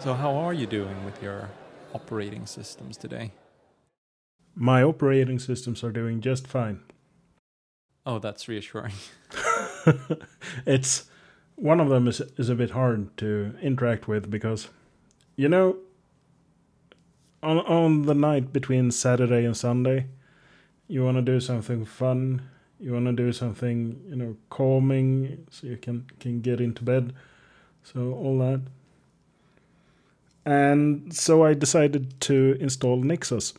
So, how are you doing with your operating systems today? My operating systems are doing just fine. Oh, that's reassuring. it's one of them is is a bit hard to interact with because you know on on the night between Saturday and Sunday you want to do something fun you want to do something you know calming so you can can get into bed so all that and so I decided to install Nixos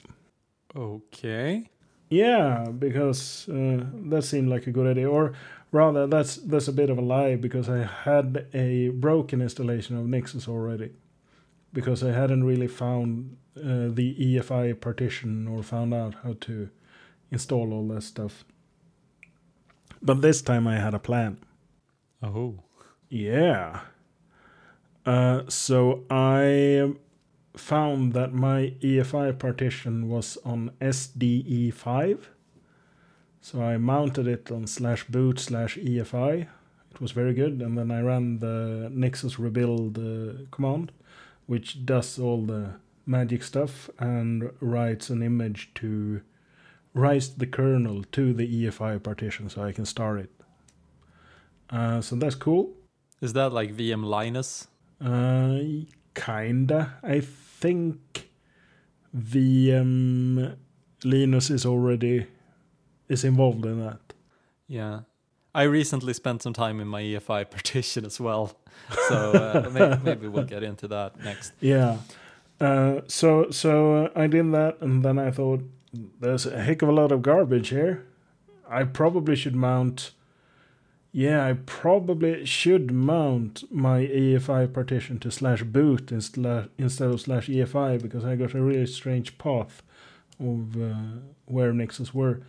Okay. yeah because uh, that seemed like a good idea or rather that's that's a bit of a lie because I had a broken installation of Nixos already because I hadn't really found uh, the EFI partition or found out how to install all that stuff. But this time I had a plan. Oh. Yeah. Uh, so I found that my EFI partition was on SDE5. So I mounted it on slash boot slash EFI. It was very good. And then I ran the NixOS rebuild uh, command, which does all the magic stuff and writes an image to write the kernel to the EFI partition so I can start it. Uh, so that's cool. Is that like vmlinuz? Uh, kinda. I think VM Linus is already is involved in that. Yeah. I recently spent some time in my EFI partition as well. So uh, maybe, maybe we'll get into that next. Yeah. Uh, so so uh, I did that, and then I thought there's a heck of a lot of garbage here. I probably should mount. Yeah, I probably should mount my EFI partition to slash boot instead of slash EFI because I got a really strange path of uh, where NixOS were.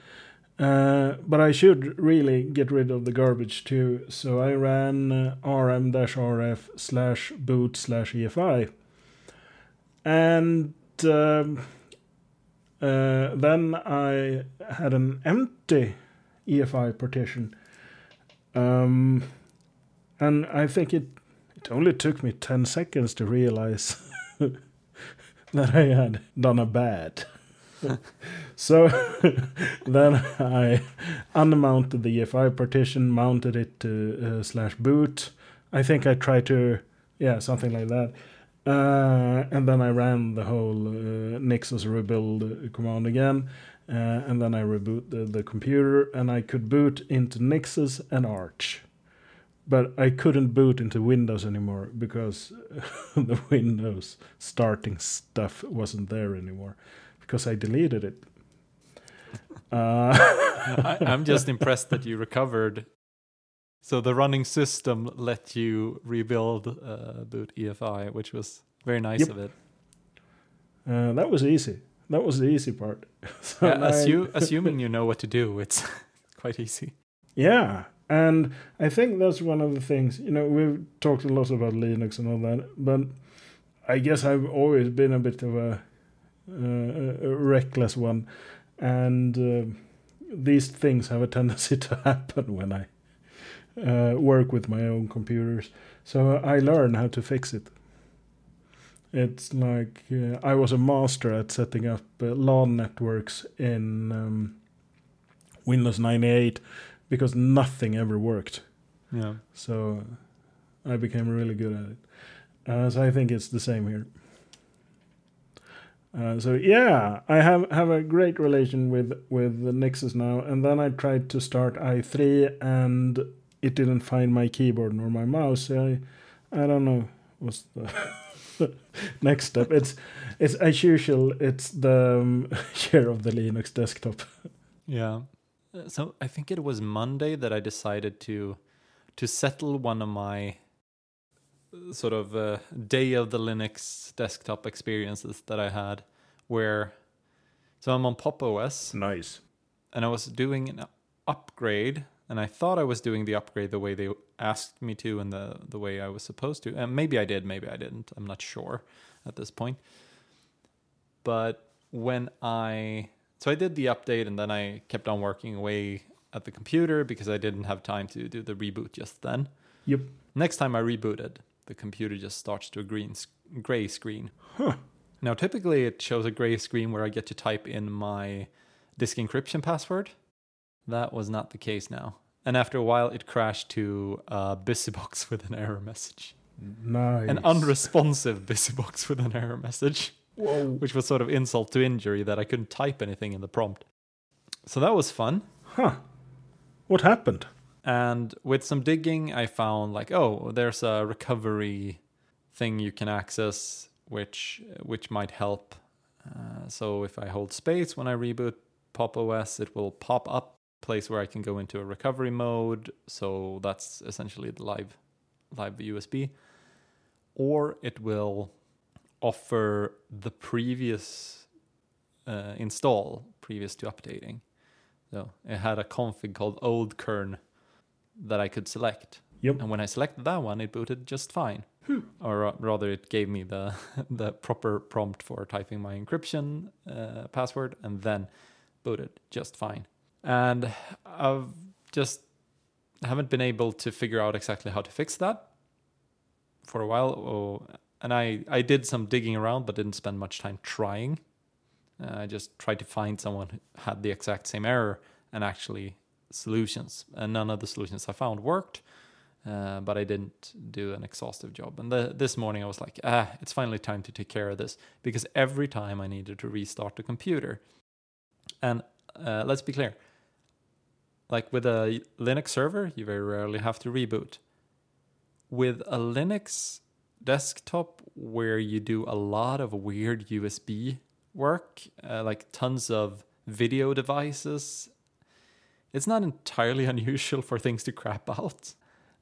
Uh, but I should really get rid of the garbage too. So I ran uh, rm-rf slash boot slash EFI. And um, uh, then I had an empty EFI partition. Um, and I think it, it only took me 10 seconds to realize that I had done a bad. so then I unmounted the EFI partition, mounted it to uh, slash boot. I think I tried to, yeah, something like that. Uh, and then I ran the whole uh, NixOS rebuild command again. Uh, and then I reboot the, the computer and I could boot into NixOS and Arch. But I couldn't boot into Windows anymore because the Windows starting stuff wasn't there anymore because I deleted it. Uh, I, I'm just impressed that you recovered. So the running system let you rebuild uh, boot EFI, which was very nice Yep. of it. uh, that was easy. That was the easy part. So Yeah, I- assuming you know what to do, it's quite easy. Yeah, and I think that's one of the things. You know, we've talked a lot about Linux and all that, but I guess I've always been a bit of a, uh, a reckless one, and uh, these things have a tendency to happen when I uh, work with my own computers. So I learn how to fix it. It's like uh, I was a master at setting up uh, LAN networks in um, Windows 98 because nothing ever worked. Yeah. So I became really good at it. Uh, so I think it's the same here. Uh, so yeah, I have have a great relation with with the NixOS now, and then I tried to start i3, and it didn't find my keyboard nor my mouse. So I, I don't know what's the next step. It's it's as usual. It's the um, share of the Linux desktop. Yeah. So I think it was Monday that I decided to to settle one of my uh, sort of uh, day of the Linux desktop experiences that I had, where so I'm on Pop OS Nice. and I was doing an upgrade, and I thought I was doing the upgrade the way they asked me to and the the way I was supposed to, and maybe I did, maybe I didn't. I'm not sure at this point. But when I so I did the update and then I kept on working away at the computer because I didn't have time to do the reboot just then. Yep. Next time I rebooted, the computer just starts to a green gray screen. Huh. Now, typically it shows a gray screen where I get to type in my disk encryption password. That was not the case now. And after a while, it crashed to a BusyBox with an error message. Nice. An unresponsive BusyBox with an error message, Whoa. which was sort of insult to injury that I couldn't type anything in the prompt. So that was fun. Huh. What happened? And with some digging, I found like, oh, there's a recovery thing you can access, which which might help. Uh, so if I hold space when I reboot Pop OS, it will pop up place where I can go into a recovery mode. So that's essentially the live live USB, or it will offer the previous uh, install previous to updating. So it had a config called old kern that I could select. Yep. And when I selected that one, it booted just fine. Or ra- rather, it gave me the the proper prompt for typing my encryption uh, password, and then booted just fine. And I've just haven't been able to figure out exactly how to fix that for a while. Oh, and I I did some digging around, but didn't spend much time trying. Uh, I just tried to find someone who had the exact same error and actually solutions. And none of the solutions I found worked, uh, but I didn't do an exhaustive job. And the, this morning I was like, ah, it's finally time to take care of this because every time I needed to restart the computer. And uh, let's be clear like with a Linux server, you very rarely have to reboot. With a Linux desktop where you do a lot of weird USB work, uh, like tons of video devices, it's not entirely unusual for things to crap out.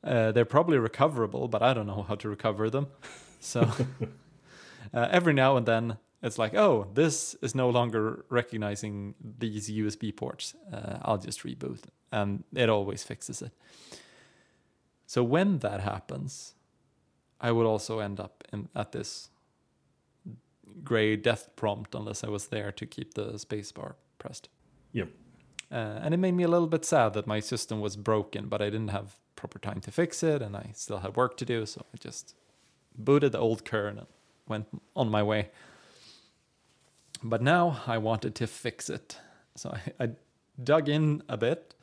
Uh, they're probably recoverable, but I don't know how to recover them. So uh, every now and then, it's like, oh, this is no longer recognizing these USB ports. Uh, I'll just reboot, and it always fixes it. So when that happens, I would also end up in, at this gray death prompt unless I was there to keep the spacebar pressed. Yep. Uh, and it made me a little bit sad that my system was broken, but I didn't have proper time to fix it, and I still had work to do. So I just booted the old kernel and went on my way. But now I wanted to fix it, so I, I dug in a bit,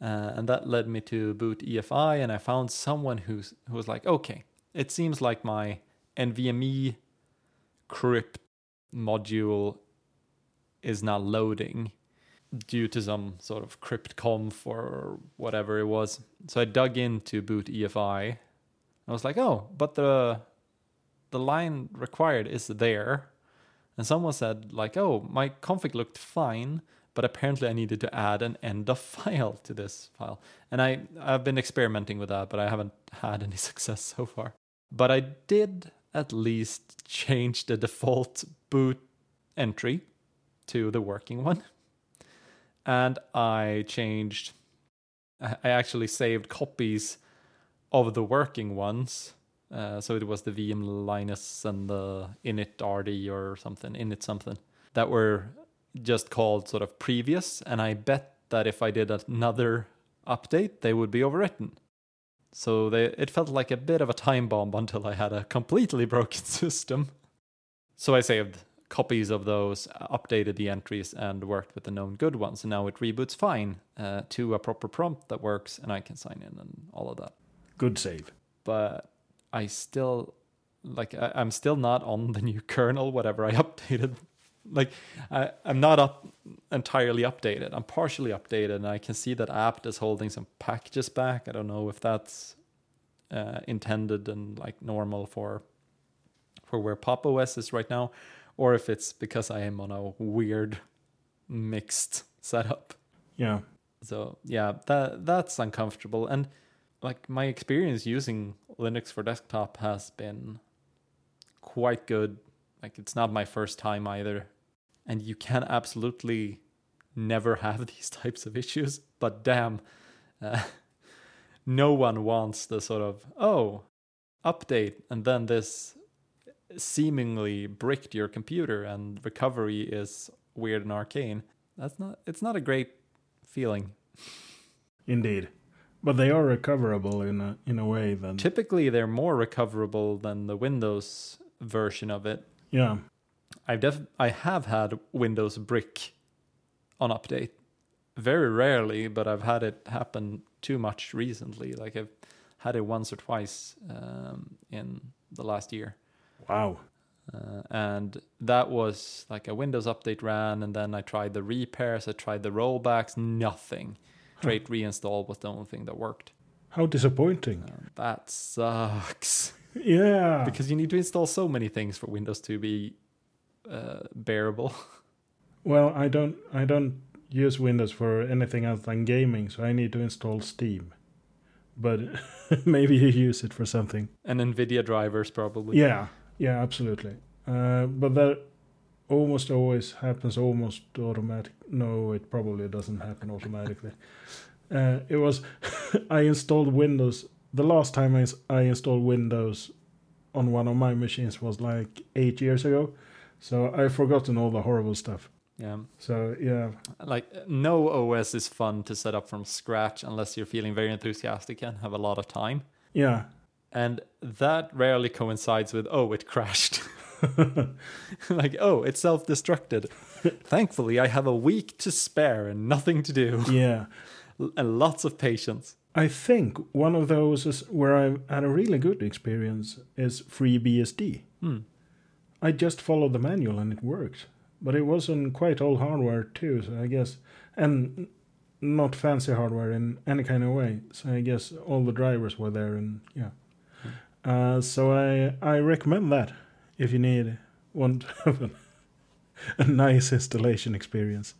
uh, and that led me to boot EFI, and I found someone who's who was like, okay, it seems like my NVMe crypt module is not loading due to some sort of crypt conf or whatever it was. So I dug into boot EFI. I was like, oh, but the the line required is there. And someone said, like, oh, my config looked fine, but apparently I needed to add an end of file to this file. And I, I've been experimenting with that, but I haven't had any success so far. But I did at least change the default boot entry to the working one. And I changed, I actually saved copies of the working ones. Uh, so it was the vmlinuz and the initrd or something, init something that were just called sort of previous. And I bet that if I did another update, they would be overwritten. So they, it felt like a bit of a time bomb until I had a completely broken system. So I saved copies of those, updated the entries, and worked with the known good ones. And now it reboots fine uh, to a proper prompt that works, and I can sign in and all of that. Good save. But I still, like, I, I'm still not on the new kernel, whatever I updated. Like, I, I'm not up entirely updated. I'm partially updated, and I can see that apt is holding some packages back. I don't know if that's uh, intended and like normal for for where Pop OS is right now, or if it's because I am on a weird mixed setup. Yeah. So yeah, that that's uncomfortable. And like my experience using Linux for desktop has been quite good. Like it's not my first time either. And you can absolutely never have these types of issues. But damn, uh, no one wants the sort of oh update and then this seemingly bricked your computer and recovery is weird and arcane. That's not. It's not a great feeling. Indeed. But they are recoverable in a in a way that Typically, they're more recoverable than the Windows version of it. Yeah. I've def- I have had Windows Brick on update. Very rarely, but I've had it happen too much recently. Like I've had it once or twice um, in the last year. Wow. Uh, and that was like a Windows update ran, and then I tried the repairs, I tried the rollbacks, nothing. Straight reinstall was the only thing that worked. How disappointing. Uh, that sucks Yeah. because you need to install so many things for Windows to be uh, bearable. Well, I don't I don't use Windows for anything else than gaming, so I need to install Steam. But maybe you use it for something. and NVIDIA drivers probably. Yeah, yeah, absolutely. Uh, but that almost always happens almost automatic. No, it probably doesn't happen automatically. uh, it was I installed Windows. The last time I, I installed Windows on one of my machines was like eight years ago, so I've forgotten all the horrible stuff. Yeah. So yeah, Like no OS is fun to set up from scratch unless you're feeling very enthusiastic and have a lot of time. yeah, And that rarely coincides with, oh, it crashed. like, oh, it's self destructed. Thankfully, I have a week to spare and nothing to do, yeah. And lots of patience. I think one of those is where I had a really good experience is FreeBSD. Hmm. I just followed the manual and it worked. But it was on quite old hardware too, so I guess, and not fancy hardware in any kind of way. So I guess all the drivers were there, and yeah. Uh, so I I recommend that if you need want to have a, a nice installation experience.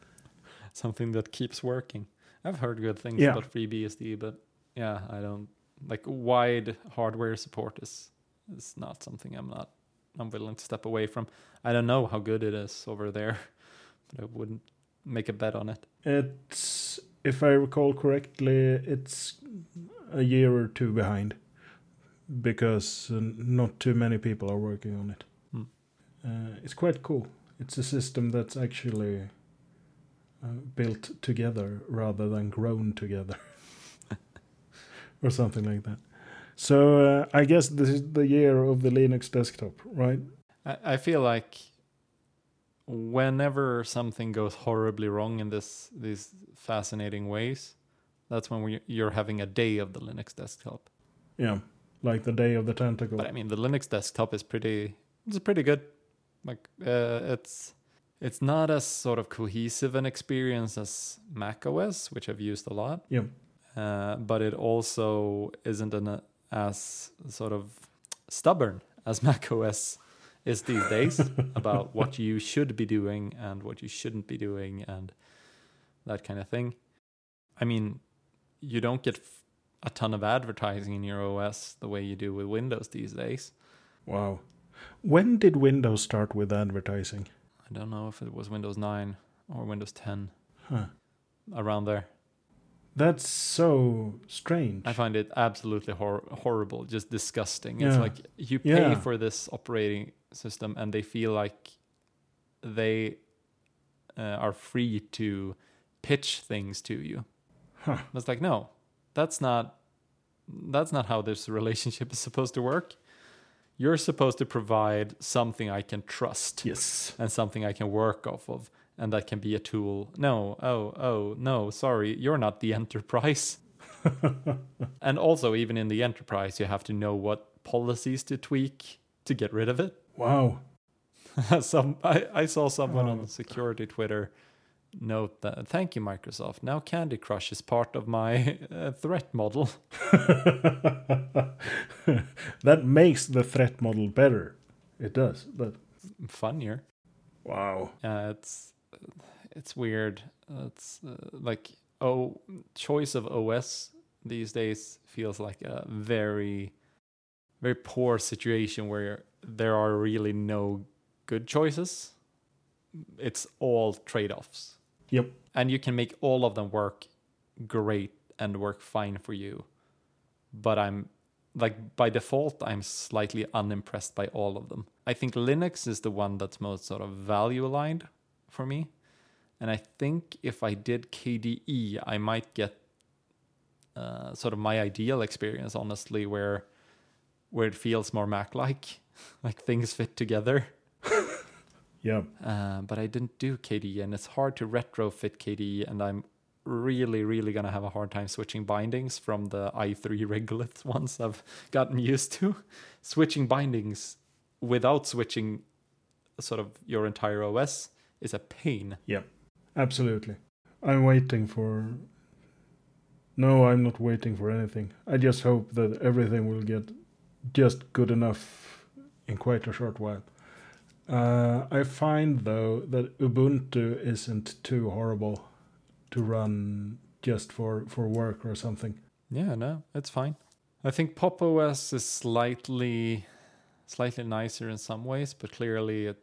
Something that keeps working. I've heard good things Yeah. about FreeBSD, but yeah, I don't like wide hardware support is is not something I'm not I'm willing to step away from. I don't know how good it is over there, but I wouldn't make a bet on it. It's if I recall correctly, it's a year or two behind because not too many people are working on it. Uh, it's quite cool. It's a system that's actually uh, built together rather than grown together, or something like that. So uh, I guess this is the year of the Linux desktop, right? I, I feel like whenever something goes horribly wrong in this these fascinating ways, that's when we, you're having a day of the Linux desktop. Yeah, like the day of the tentacle. But I mean, the Linux desktop is pretty. It's pretty good. Like uh, it's it's not as sort of cohesive an experience as Mac OS, which I've used a lot. Yeah. Uh, but it also isn't an, as sort of stubborn as Mac OS is these days about what you should be doing and what you shouldn't be doing and that kind of thing. I mean, you don't get f- a ton of advertising in your OS the way you do with Windows these days. Wow. When did Windows start with advertising? I don't know if it was Windows 9 or Windows 10 Huh. around there. That's so strange. I find it absolutely hor- horrible, just disgusting. It's like you pay Yeah. for this operating system and they feel like they uh, are free to pitch things to you. Huh. It's like no, that's not that's not how this relationship is supposed to work. You're supposed to provide something I can trust Yes. and something I can work off of, and that can be a tool. No, oh, oh, no, sorry, you're not the enterprise. and also, even in the enterprise, you have to know what policies to tweak to get rid of it. Wow. Some I, I saw someone Oh. on security Twitter note that thank you Microsoft. Now Candy Crush is part of my uh, threat model. that makes the threat model better. It does, but Funnier. wow. Yeah, it's it's weird. It's uh, like oh, choice of OS these days feels like a very very poor situation where there are really no good choices. It's all trade-offs. Yep. And you can make all of them work great and work fine for you. But I'm like by default I'm slightly unimpressed by all of them. I think Linux is the one that's most sort of value aligned for me. And I think if I did KDE, I might get uh, sort of my ideal experience, honestly, where where it feels more Mac-like. like things fit together. Yeah. Uh, but I didn't do KDE, and it's hard to retrofit KDE, and I'm really, really gonna have a hard time switching bindings from the i3 regolith ones I've gotten used to. Switching bindings without switching sort of your entire OS is a pain. Yeah, absolutely. I'm waiting for. No, I'm not waiting for anything. I just hope that everything will get just good enough in quite a short while. Uh, I find, though, that Ubuntu isn't too horrible to run just for, for work or something. Yeah, no, it's fine. I think Pop OS is slightly slightly nicer in some ways, but clearly it,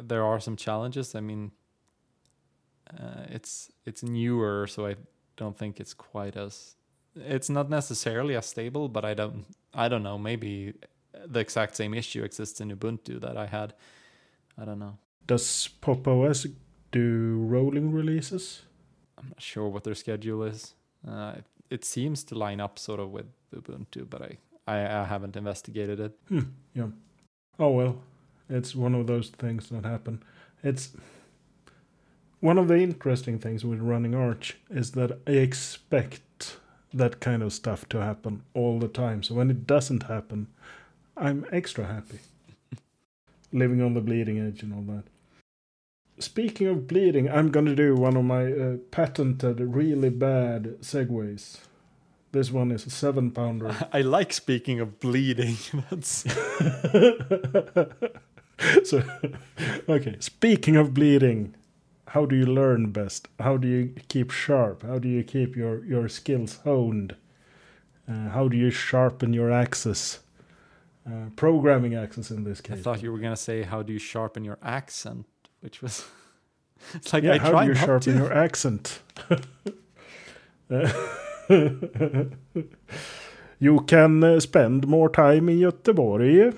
there are some challenges. I mean, uh, it's it's newer, so I don't think it's quite as it's not necessarily as stable, but I don't I don't know. Maybe the exact same issue exists in Ubuntu that I had. I don't know. Does Pop OS do rolling releases? I'm not sure what their schedule is. Uh, it, it seems to line up sort of with Ubuntu, but I, I, I haven't investigated it. Hmm. Yeah. Oh well, it's one of those things that happen. It's one of the interesting things with running Arch is that I expect that kind of stuff to happen all the time. So when it doesn't happen, I'm extra happy. Living on the bleeding edge and all that. Speaking of bleeding, I'm going to do one of my uh, patented really bad segues. This one is a seven pounder. I like speaking of bleeding. That's so, okay. Speaking of bleeding, how do you learn best? How do you keep sharp? How do you keep your, your skills honed? Uh, how do you sharpen your axis? Uh, programming axis in this case. I thought you were gonna say how do you sharpen your accent, which was it's like yeah, I how do you sharpen to. your accent? You can uh, spend more time in Göteborg.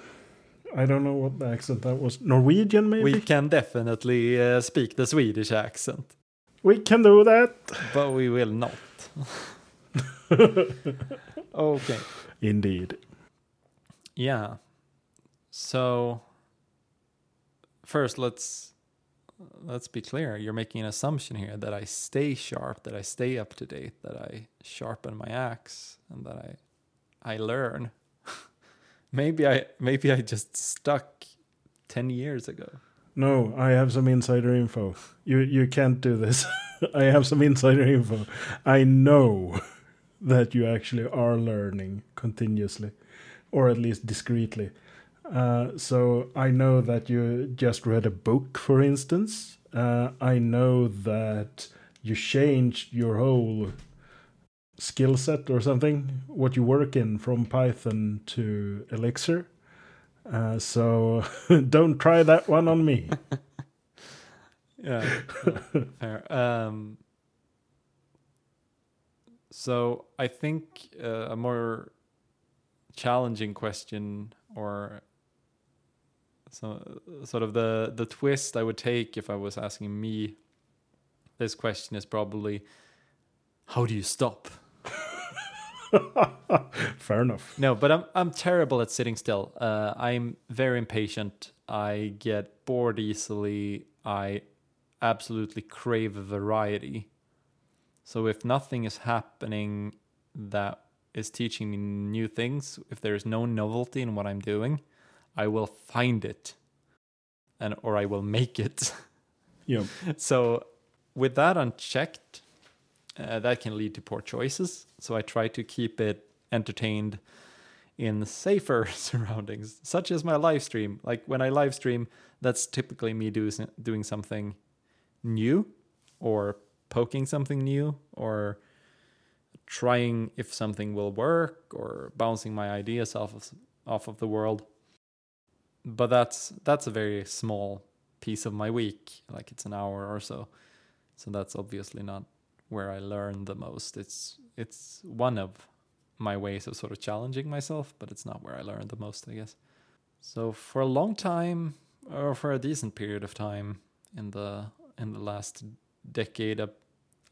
I don't know what the accent that was. Norwegian, maybe? We can definitely uh, speak the Swedish accent, we can do that. but we will not. okay. Indeed. Yeah. So first let's let's be clear. You're making an assumption here that I stay sharp, that I stay up to date, that I sharpen my axe and that I I learn. maybe I maybe I just stuck 10 years ago. No, I have some insider info. You you can't do this. I have some insider info. I know that you actually are learning continuously, or at least discreetly. Uh, so I know that you just read a book, for instance. Uh, I know that you changed your whole skill set or something, what you work in from Python to Elixir. Uh, so don't try that one on me. Yeah. fair. Um, so I think uh, a more challenging question, or so sort of the the twist I would take if I was asking me this question is probably, how do you stop? Fair enough. No, but I'm I'm terrible at sitting still. Uh, I'm very impatient. I get bored easily. I absolutely crave a variety. So if nothing is happening that is teaching me new things, if there is no novelty in what I'm doing, I will find it, and or I will make it. Yeah. so with that unchecked, uh, that can lead to poor choices. So I try to keep it entertained in safer surroundings, such as my live stream. Like when I live stream, that's typically me do, doing something new or poking something new or trying if something will work or bouncing my ideas off of, off of the world. But that's that's a very small piece of my week, like it's an hour or so. So that's obviously not where I learn the most. It's it's one of my ways of sort of challenging myself, but it's not where I learn the most, I guess. So for a long time, or for a decent period of time in the in the last decade, I've,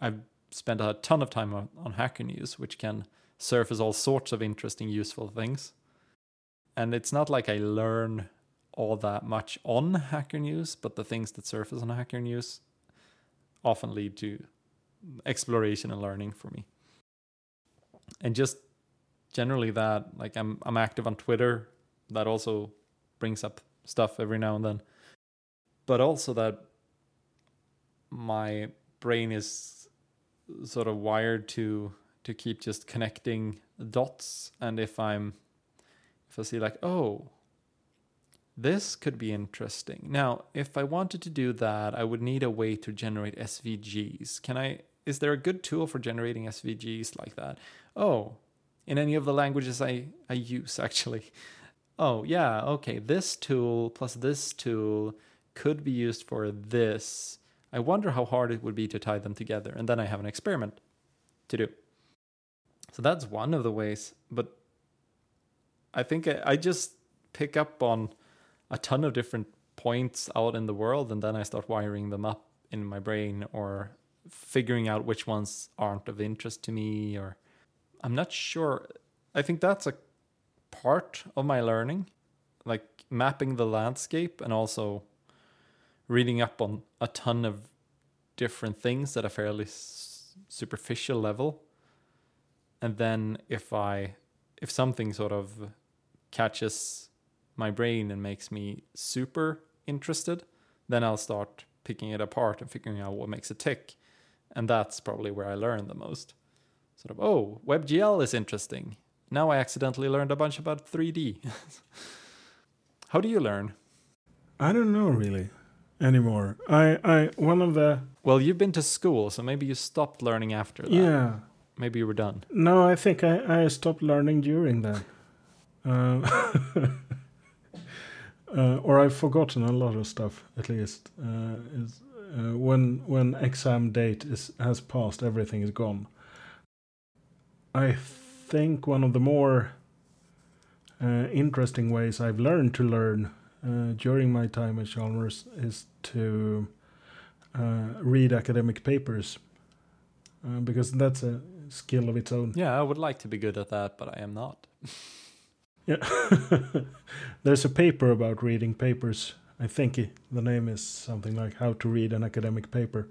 I've spent a ton of time on, on Hacker News, which can surface all sorts of interesting, useful things. and it's not like I learn all that much on Hacker News, but the things that surface on Hacker News often lead to exploration and learning for me. And just generally that, like I'm I'm active on Twitter, that also brings up stuff every now and then. But also that my brain is sort of wired to to keep just connecting dots. And if i'm if i see like oh this could be interesting. Now if i wanted to do that i would need a way to generate svgs can i is there a good tool for generating svgs like that? Oh in any of the languages i i use actually. Oh yeah okay this tool plus this tool could be used for this I wonder how hard it would be to tie them together. And then I have an experiment to do. So that's one of the ways. But I think I, just pick up on a ton of different points out in the world and then I start wiring them up in my brain or figuring out which ones aren't of interest to me or I'm not sure. I think that's a part of my learning, like mapping the landscape and also reading up on a ton of different things at a fairly s- superficial level. And then if i if something sort of catches my brain and makes me super interested then i'll start picking it apart and figuring out what makes it tick. And that's probably where i learn the most. Sort of oh webgl is interesting. Now i accidentally learned a bunch about 3d how do you learn? I don't know really anymore. I, I, one of the. Well, you've been to school, so maybe you stopped learning after that. Yeah. Maybe you were done. No, I think I, I stopped learning during that. Uh, uh, or I've forgotten a lot of stuff, at least. Uh, is, uh, when when exam date is has passed, everything is gone. I think one of the more uh, interesting ways I've learned to learn uh, during my time at Chalmers is to uh, read academic papers uh, because that's a skill of its own. Yeah, I would like to be good at that, but I am not. yeah, there's a paper about reading papers. I think the name is something like "How to Read an Academic Paper."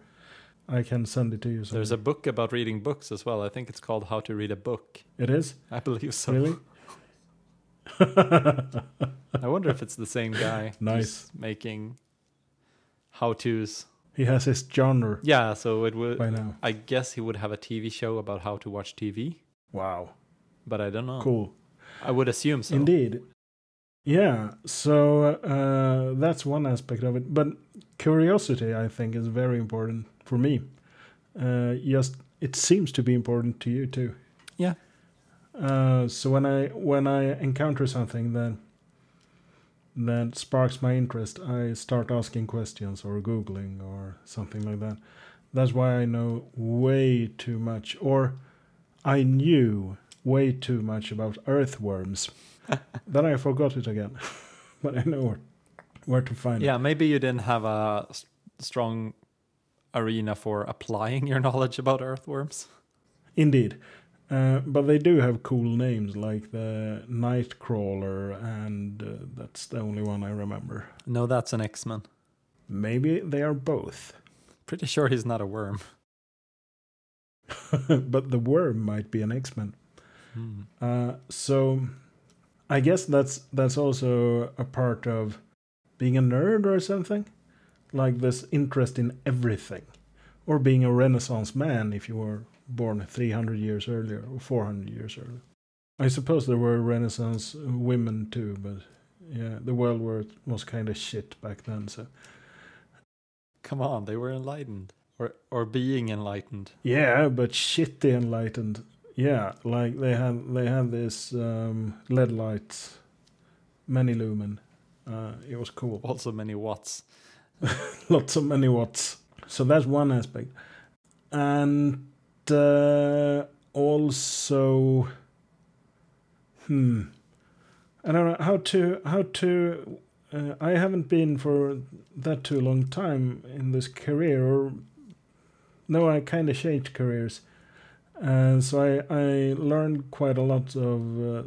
I can send it to you. There's a book about reading books as well. I think it's called How to Read a Book. It is. I believe so. Really? I wonder if it's the same guy. Nice. Making how to's. He has his genre. Yeah, so it would. By now. I guess he would have a TV show about how to watch TV. Wow. But I don't know. Cool. I would assume so. Indeed. Yeah. So uh, that's one aspect of it. But curiosity, I think, is very important for me. Uh, just it seems to be important to you too. Uh, so when I when I encounter something that that sparks my interest, I start asking questions or googling or something like that. That's why I know way too much, or I knew way too much about earthworms. then I forgot it again, but I know where, where to find yeah, it. Yeah, maybe you didn't have a strong arena for applying your knowledge about earthworms. Indeed. Uh, but they do have cool names like the Nightcrawler, and uh, that's the only one I remember. No, that's an X Men. Maybe they are both. Pretty sure he's not a worm. but the worm might be an X Men. Hmm. Uh, so, I guess that's that's also a part of being a nerd or something, like this interest in everything, or being a Renaissance man if you were born 300 years earlier or 400 years earlier. I suppose there were Renaissance women too, but yeah, the world was kind of shit back then. So, come on, they were enlightened or or being enlightened. Yeah, but shit, shitty enlightened. Yeah, like they had they had this um, LED lights, many lumen. Uh, it was cool. Also many watts. Lots of many watts. So that's one aspect, and also, hmm, I don't know how to how to. Uh, I haven't been for that too long time in this career, or no, I kind of changed careers, uh, so I I learned quite a lot of uh,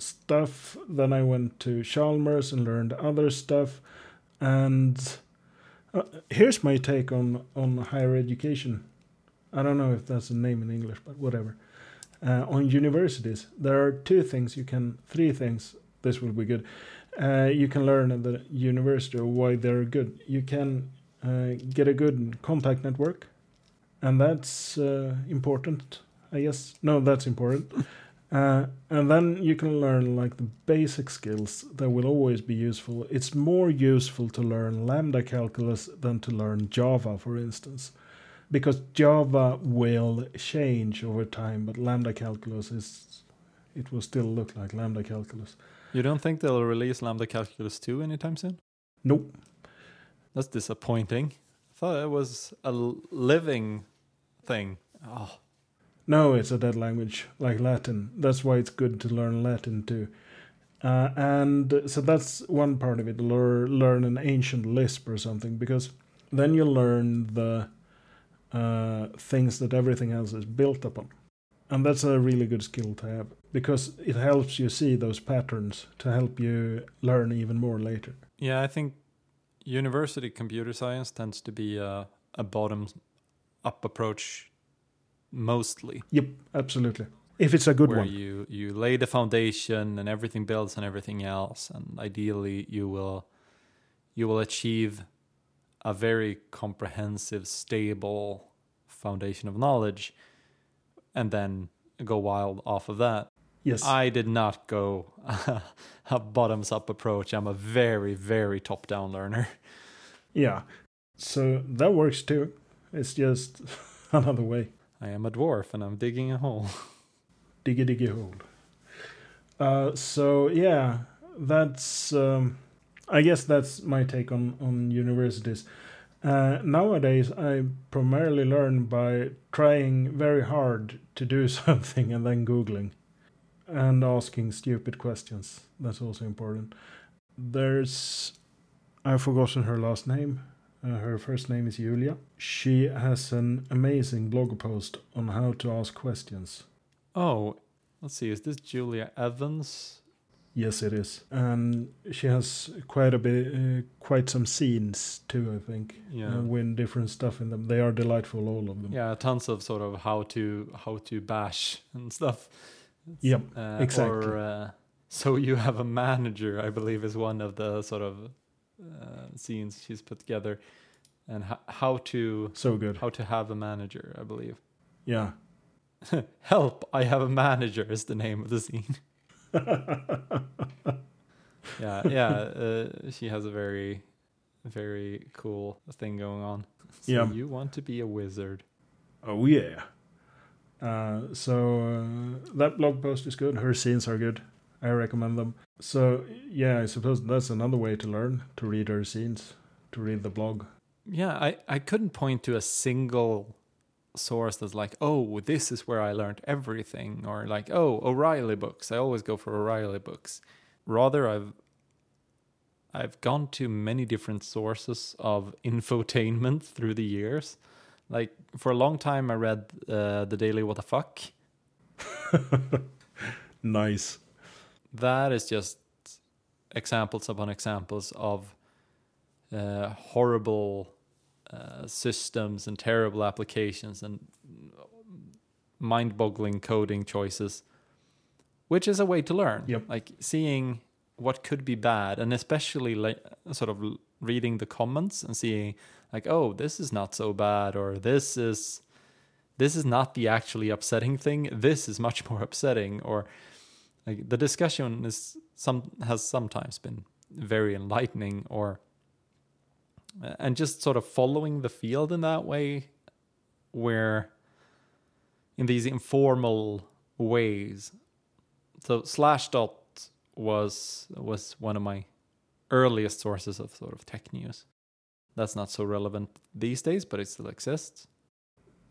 stuff. Then I went to Chalmers and learned other stuff. And uh, here's my take on on higher education. I don't know if that's a name in English, but whatever. Uh, on universities, there are two things you can, three things. This will be good. Uh, you can learn at the university or why they're good. You can uh, get a good contact network, and that's uh, important. I guess no, that's important. Uh, and then you can learn like the basic skills that will always be useful. It's more useful to learn lambda calculus than to learn Java, for instance, because Java will change over time, but lambda calculus is it will still look like lambda calculus. You don't think they'll release Lambda Calculus 2 anytime soon? Nope. That's disappointing. I thought it was a living thing. Oh, No, it's a dead language like Latin. That's why it's good to learn Latin too. Uh, and so that's one part of it. Learn, learn an ancient Lisp or something, because then you learn the uh, things that everything else is built upon. And that's a really good skill to have because it helps you see those patterns to help you learn even more later. yeah. I think university computer science tends to be a, a bottom up approach mostly. Yep, absolutely. If it's a good where one. you you lay the foundation and everything builds on everything else and ideally you will you will achieve a very comprehensive stable foundation of knowledge and then go wild off of that yes. i did not go a bottoms up approach i'm a very very top down learner yeah. So that works too. It's just another way. i am a dwarf and i'm digging a hole diggy diggy hole. Uh, so yeah, that's um, I guess that's my take on on universities. Uh, nowadays, I primarily learn by trying very hard to do something and then googling and asking stupid questions. That's also important. There's I've forgotten her last name. Uh, her first name is Julia. She has an amazing blog post on how to ask questions. oh let's see is this julia evans Yes, it is, and she has quite a bit, uh, quite some zines too. I think, Yeah. uh, with different stuff in them. They are delightful, all of them. yeah tons of sort of how to how to bash and stuff Yep, uh, exactly. or uh, so you have a manager i believe is one of the sort of uh, zines she's put together and ho- how to So good. how to have a manager i believe Yeah. help i have a manager is the name of the zine yeah yeah uh, she has a very very cool thing going on so Yeah. you want to be a wizard oh yeah. Uh, so uh, that blog post is good. Her zines are good. I recommend them. So yeah, I suppose that's another way to learn to read her zines, to read the blog. Yeah, I, I couldn't point to a single source that's like, oh, this is where I learned everything, or like, oh, O'Reilly books. I always go for O'Reilly books. Rather, I've I've gone to many different sources of infotainment through the years. Like for a long time, I read uh, the Daily What the Fuck. Nice. That is just examples upon examples of uh, horrible uh, systems and terrible applications and mind-boggling coding choices, which is a way to learn. Yep. Like seeing what could be bad, and especially like sort of reading the comments and seeing like, oh, this is not so bad, or this is this is not the actually upsetting thing. This is much more upsetting, or like the discussion is some has sometimes been very enlightening or and just sort of following the field in that way where in these informal ways so slashdot was was one of my earliest sources of sort of tech news that's not so relevant these days but it still exists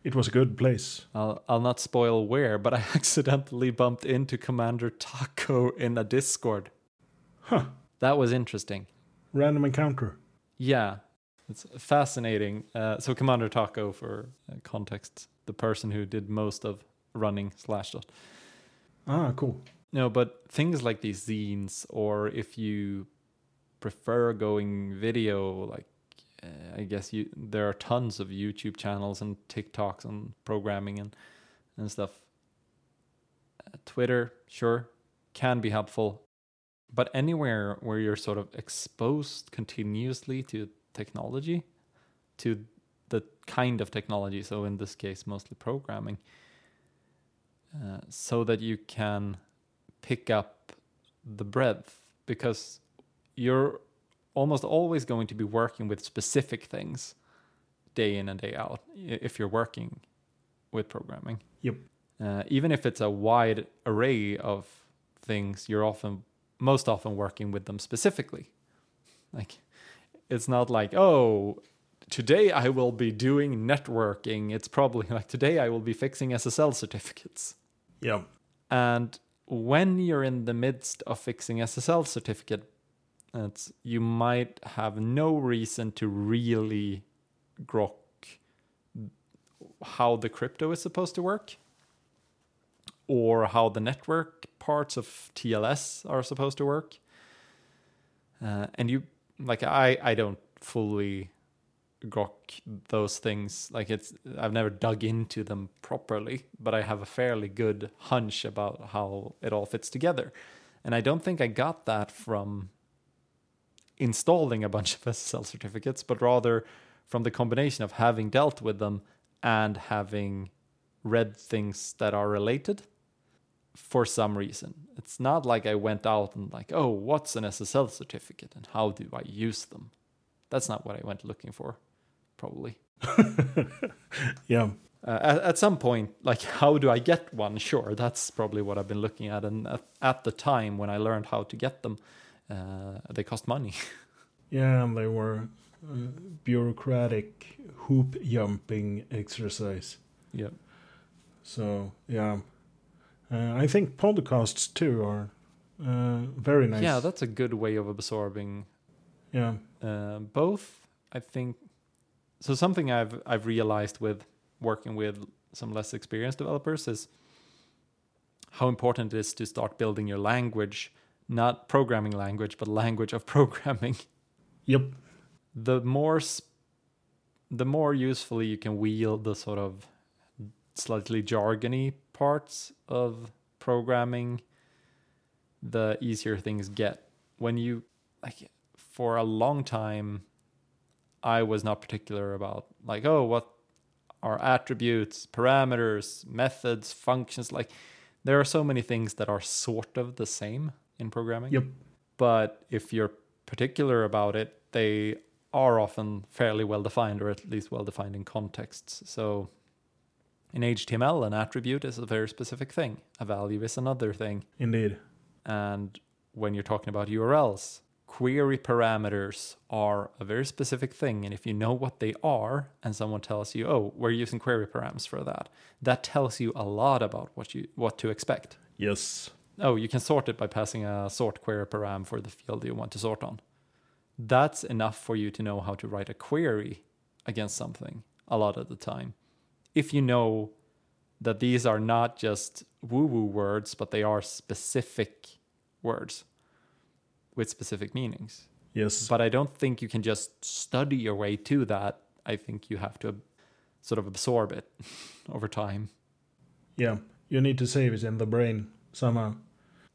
It was a good place. I'll I'll not spoil where, but I accidentally bumped into Commander Taco in a Discord. Huh. That was interesting. Random encounter. Yeah, it's fascinating. Uh, so Commander Taco, for uh, context, the person who did most of running Slashdot. Ah, cool. No, but things like these zines, or if you prefer going video, like uh, I guess you there are tons of YouTube channels and TikToks on programming and and stuff. Uh, Twitter, sure, can be helpful, but anywhere where you're sort of exposed continuously to technology, to the kind of technology, so in this case, mostly programming, uh, so that you can pick up the breadth because you're almost always going to be working with specific things day in and day out if you're working with programming. Yep. Uh, even if it's a wide array of things, you're often most often working with them specifically. Like it's not like, oh, today I will be doing networking. It's probably like today I will be fixing SSL certificates. Yeah. And when you're in the midst of fixing SSL certificate, you might have no reason to really grok how the crypto is supposed to work or how the network parts of TLS are supposed to work. Uh, and you like I I don't fully grok those things like it's I've never dug into them properly, but I have a fairly good hunch about how it all fits together. And I don't think I got that from installing a bunch of SSL certificates, but rather from the combination of having dealt with them and having read things that are related for some reason. It's not like I went out and like, oh, what's an SSL certificate and how do I use them? That's not what I went looking for, probably. yeah. Uh, at, at, some point, like, how do I get one? Sure, that's probably what I've been looking at. And at, at the time when I learned how to get them, uh, they cost money. yeah, and they were uh, bureaucratic hoop jumping exercise. Yeah. So yeah, uh, I think podcasts too are uh, very nice. Yeah, that's a good way of absorbing. Yeah. Uh, both, I think. So something I've I've realized with working with some less experienced developers is how important it is to start building your language, not programming language, but language of programming. Yep. The more sp- the more usefully you can wield the sort of slightly jargony parts of programming, the easier things get. When you like for a long time I was not particular about like oh what are attributes, parameters, methods, functions like there are so many things that are sort of the same in programming. Yep. But if you're particular about it, they are often fairly well defined or at least well defined in contexts. So in HTML, an attribute is a very specific thing, a value is another thing. Indeed. And when you're talking about URLs, query parameters are a very specific thing. And if you know what they are, and someone tells you, oh, we're using query params for that, that tells you a lot about what you what to expect. Yes. Oh, you can sort it by passing a sort query param for the field you want to sort on. That's enough for you to know how to write a query against something a lot of the time if you know that these are not just woo woo words, but they are specific words with specific meanings. Yes. But I don't think you can just study your way to that. I think you have to sort of absorb it over time. Yeah, you need to save it in the brain somehow.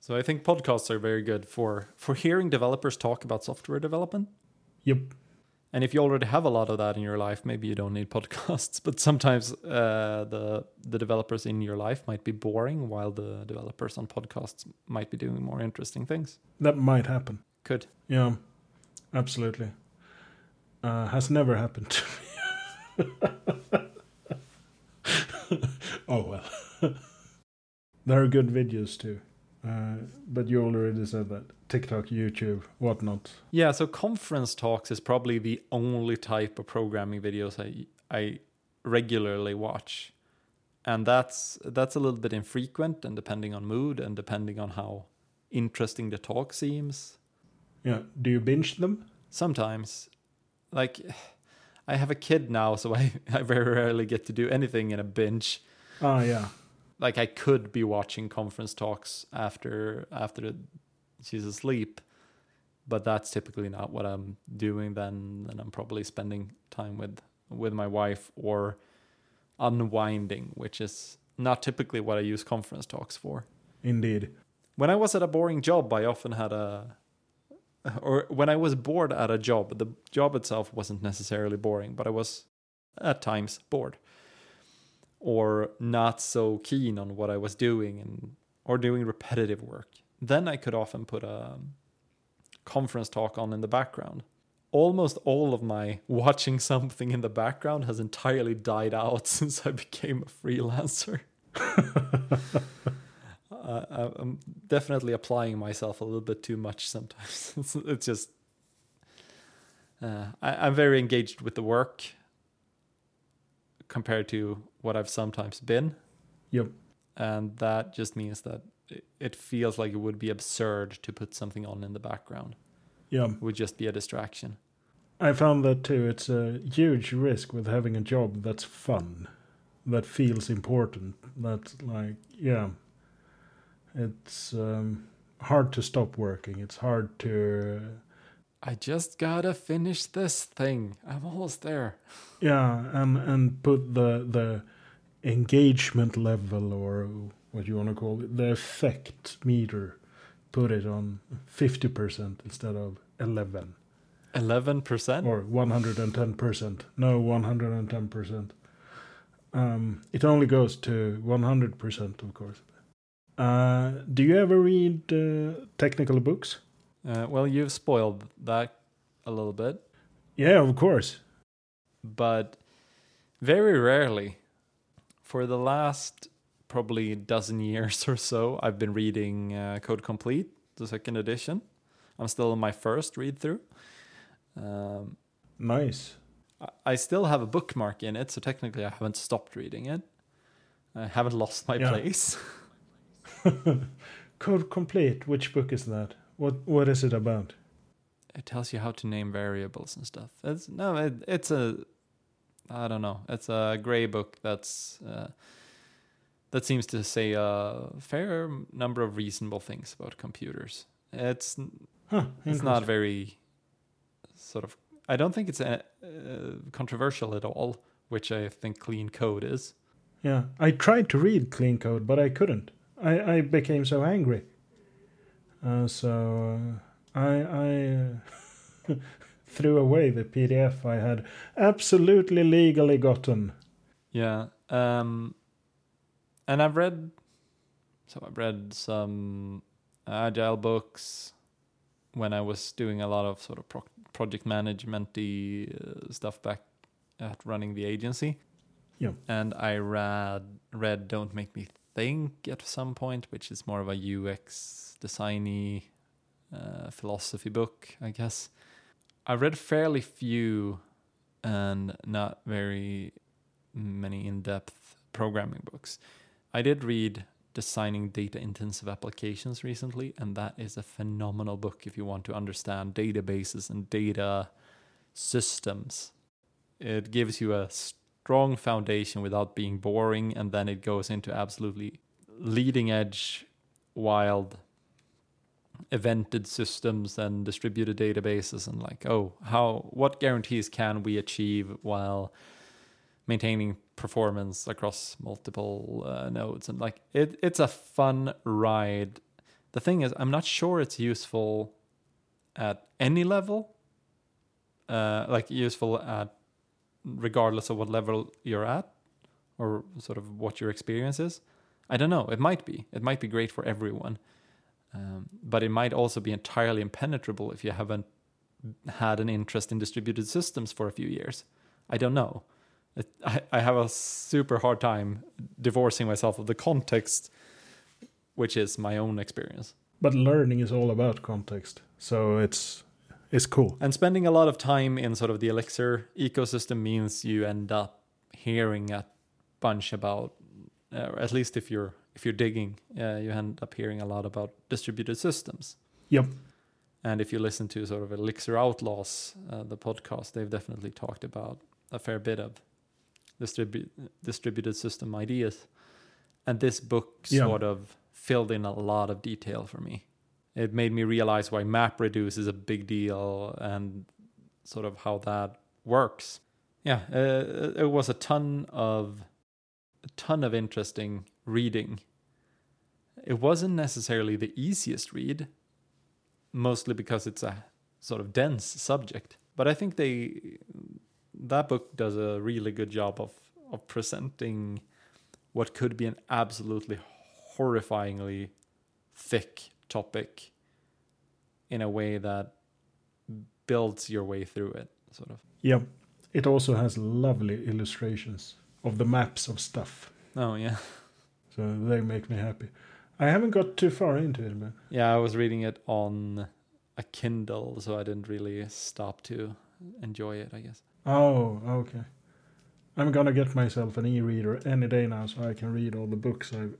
So I think podcasts are very good for for hearing developers talk about software development. Yep. And if you already have a lot of that in your life, maybe you don't need podcasts. But sometimes uh, the the developers in your life might be boring, while the developers on podcasts might be doing more interesting things. That might happen. Could. Yeah, absolutely. Uh, has never happened to me. oh well. there are good videos too. Uh, but you already said that TikTok, YouTube, whatnot. Yeah, so conference talks is probably the only type of programming videos I I regularly watch, and that's that's a little bit infrequent and depending on mood and depending on how interesting the talk seems. Yeah, do you binge them? Sometimes, like I have a kid now, so I I very rarely get to do anything in a binge. Oh yeah like I could be watching conference talks after after she's asleep, but that's typically not what I'm doing. Then, then I'm probably spending time with with my wife or unwinding, which is not typically what I use conference talks for. Indeed. When I was at a boring job, I often had a or when I was bored at a job, the job itself wasn't necessarily boring, but I was at times bored or not so keen on what I was doing and or doing repetitive work. Then I could often put a conference talk on in the background. Almost all of my watching something in the background has entirely died out since I became a freelancer. uh, I'm definitely applying myself a little bit too much sometimes. it's, it's just uh, I, I'm very engaged with the work compared to what I've sometimes been. Yep. And that just means that it feels like it would be absurd to put something on in the background. Yeah. It would just be a distraction. I found that too. It's a huge risk with having a job that's fun, that feels important. That's like, yeah, it's um, hard to stop working. It's hard to. I just gotta finish this thing. I'm almost there. Yeah, and and put the the engagement level or what you want to call it, the effect meter, put it on fifty percent instead of eleven. Eleven percent or one hundred and ten percent. No, one hundred and ten percent. Um, it only goes to one hundred percent, of course. Uh, do you ever read uh, technical books? Uh, well, you've spoiled that a little bit. Yeah, of course. But very rarely. For the last probably dozen years or so, I've been reading uh, Code Complete, the second edition. I'm still on my first read through. Um, nice. I still have a bookmark in it, so technically I haven't stopped reading it. I haven't lost my yeah. place. Code Complete. Which book is that? What What is it about? It tells you how to name variables and stuff. It's no, it, it's a, I don't know. It's a gray book that's uh, that seems to say a fair number of reasonable things about computers. It's huh, it's not very sort of. I don't think it's a, uh, controversial at all, which I think Clean Code is. Yeah, I tried to read Clean Code, but I couldn't. I, I became so angry. Uh, so uh, I, I uh, threw away the PDF I had absolutely legally gotten. Yeah. Um, and I've read, so I've read some agile books when I was doing a lot of sort of pro- project management uh, stuff back at running the agency. Yeah. And I read read Don't Make Me think at some point, which is more of a UX designy uh, philosophy book, I guess. I read fairly few and not very many in-depth programming books. I did read Designing Data Intensive Applications recently, and that is a phenomenal book if you want to understand databases and data systems. It gives you a strong foundation without being boring, and then it goes into absolutely leading edge, wild, evented systems and distributed databases, and like, oh, how what guarantees can we achieve while maintaining performance across multiple uh, nodes? And like, it it's a fun ride. The thing is, I'm not sure it's useful at any level. Uh, like useful at regardless of what level you're at or sort of what your experience is. I don't know. It might be. It might be great for everyone. Um, but it might also be entirely impenetrable if you haven't had an interest in distributed systems for a few years. I don't know. It, I, I have a super hard time divorcing myself of the context, which is my own experience. But learning is all about context. So it's it's cool. And spending a lot of time in sort of the Elixir ecosystem means you end up hearing a bunch about, uh, at least if you're if you're digging, uh, you end up hearing a lot about distributed systems. Yep. And if you listen to sort of Elixir Outlaws, uh, the podcast, they've definitely talked about a fair bit of distribu- distributed system ideas. and this book sort of filled in a lot of detail for me. It made me realize why MapReduce is a big deal and sort of how that works. Yeah, uh, it was a ton of a ton of interesting reading. It wasn't necessarily the easiest read, mostly because it's a sort of dense subject. But I think they that book does a really good job of of presenting what could be an absolutely horrifyingly thick topic in a way that builds your way through it sort of Yeah. It also has lovely illustrations of the maps of stuff. oh yeah So they make me happy. I haven't got too far into it, but yeah i was reading it on a kindle so i didn't really stop to enjoy it i guess oh, okay. I'm gonna get myself an e-reader any day now, so I can read all the books I've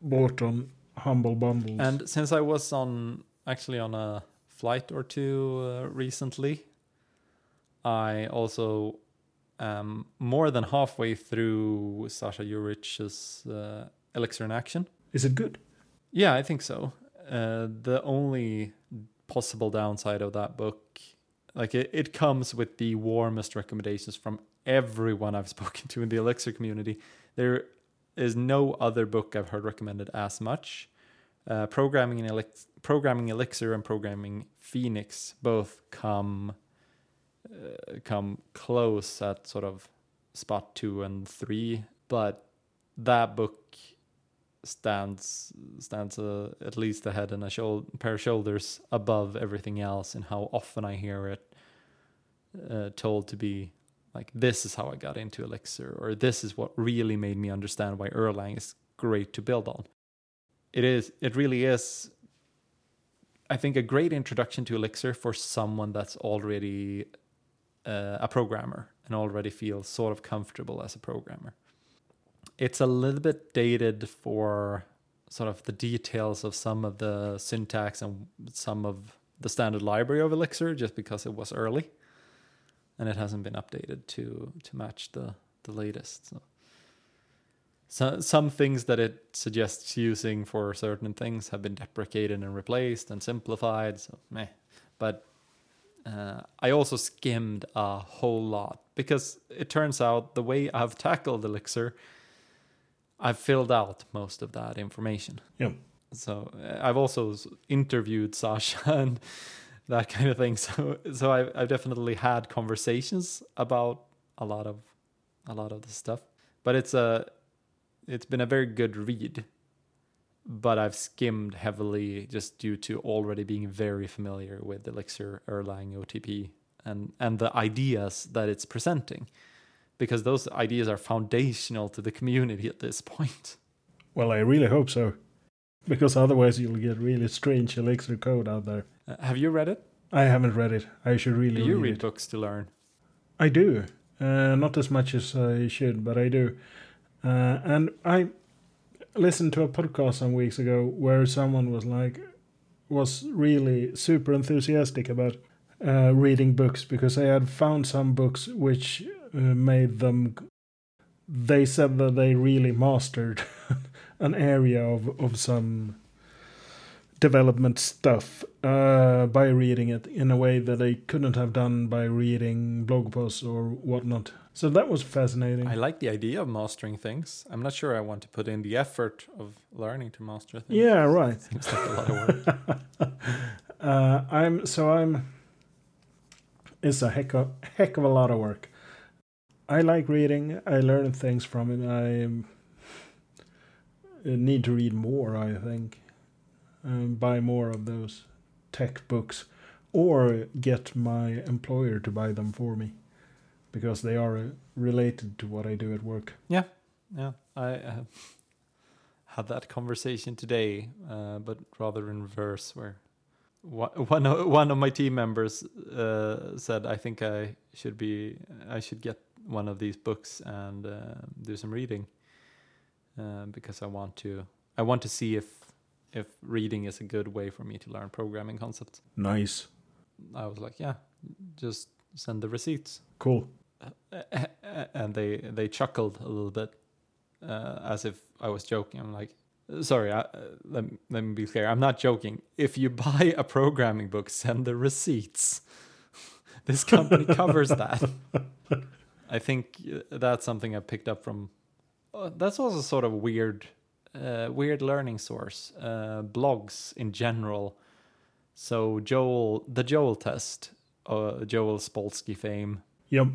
bought on Humble Bundles. and since i was on actually on a flight or two uh, recently i also am more than halfway through sasha Jurić's uh, elixir in action is it good? Yeah, I think so. Uh, the only possible downside of that book, like it, it comes with the warmest recommendations from everyone I've spoken to in the Elixir community. There is no other book I've heard recommended as much. Uh, programming in Elix- programming Elixir and programming Phoenix both come uh, come close at sort of spot two and three, but that book stands stands uh, at least a head and a pair of shoulders above everything else and how often I hear it uh, told to be like this is how I got into Elixir or this is what really made me understand why Erlang is great to build on. It is it really is I think a great introduction to Elixir for someone that's already uh, a programmer and already feels sort of comfortable as a programmer it's a little bit dated for sort of the details of some of the syntax and some of the standard library of Elixir just because it was early and it hasn't been updated to to match the the latest. So, so some things that it suggests using for certain things have been deprecated and replaced and simplified. So meh. But uh, I also skimmed a whole lot because it turns out the way I've tackled Elixir I've filled out most of that information. Yeah. So uh, I've also interviewed Sasha and that kind of thing. So so I've I've definitely had conversations about a lot of a lot of the stuff. But it's a it's been a very good read. But I've skimmed heavily just due to already being very familiar with Elixir, Erlang, OTP, and and the ideas that it's presenting because those ideas are foundational to the community at this point. Well, I really hope so. Because otherwise you'll get really strange Elixir code out there. Uh, have you read it? I haven't read it. I should really Do you read, read books to learn? I do. Uh, not as much as I should, but I do. Uh, and I listened to a podcast some weeks ago where someone was like, was really super enthusiastic about uh, reading books because they had found some books which made them. They said that they really mastered an area of, of some development stuff uh, by reading it in a way that they couldn't have done by reading blog posts or whatnot. So that was fascinating. I like the idea of mastering things. I'm not sure I want to put in the effort of learning to master things. yeah, right. Seems like a lot of work. uh, I'm so I'm. It's a heck of heck of a lot of work. I like reading. I learn things from it. I um, need to read more. I think, um, buy more of those tech books, or get my employer to buy them for me, because they are uh, related to what I do at work. Yeah, yeah. I uh, had that conversation today, uh, but rather in reverse, where one one of, one of my team members uh, said, "I think I should be, I should get one of these books and uh, do some reading, uh, because I want to, I want to see if if reading is a good way for me to learn programming concepts." Nice, I was like, "Yeah, just send the receipts." cool. and they they chuckled a little bit uh, as if I was joking. I'm like, sorry, I, uh, let, let me be clear. I'm not joking. If you buy a programming book, send the receipts. this company covers that. I think uh, that's something I picked up from. Uh, that's also sort of weird, uh, weird learning source. Uh, blogs in general. So Joel, the Joel test, uh, Joel Spolsky fame. Yep.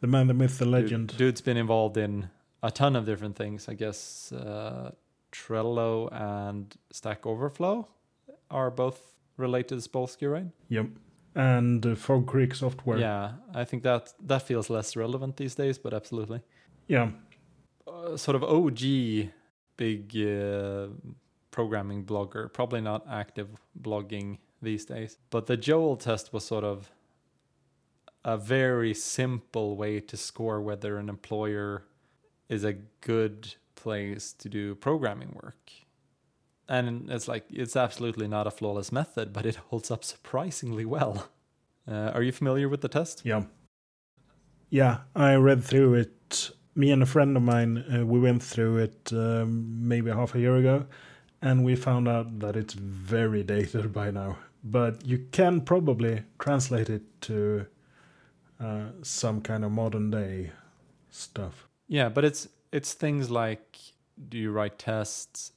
The man, the myth, the legend. Dude, dude's been involved in a ton of different things. I guess uh, Trello and Stack Overflow are both related to Spolsky, right? Yep. And uh, Fog Creek software. Yeah, I think that that feels less relevant these days, but absolutely. Yeah. Uh, sort of OG big uh, programming blogger, probably not active blogging these days. But the Joel test was sort of a very simple way to score whether an employer is a good place to do programming work. And it's like, it's absolutely not a flawless method, but it holds up surprisingly well. Uh, are you familiar with the test? Yeah. Yeah, I read through it. Me and a friend of mine, uh, we went through it um, maybe half a year ago, and we found out that it's very dated by now. But you can probably translate it to uh, some kind of modern day stuff. Yeah, but it's it's things like do you write tests?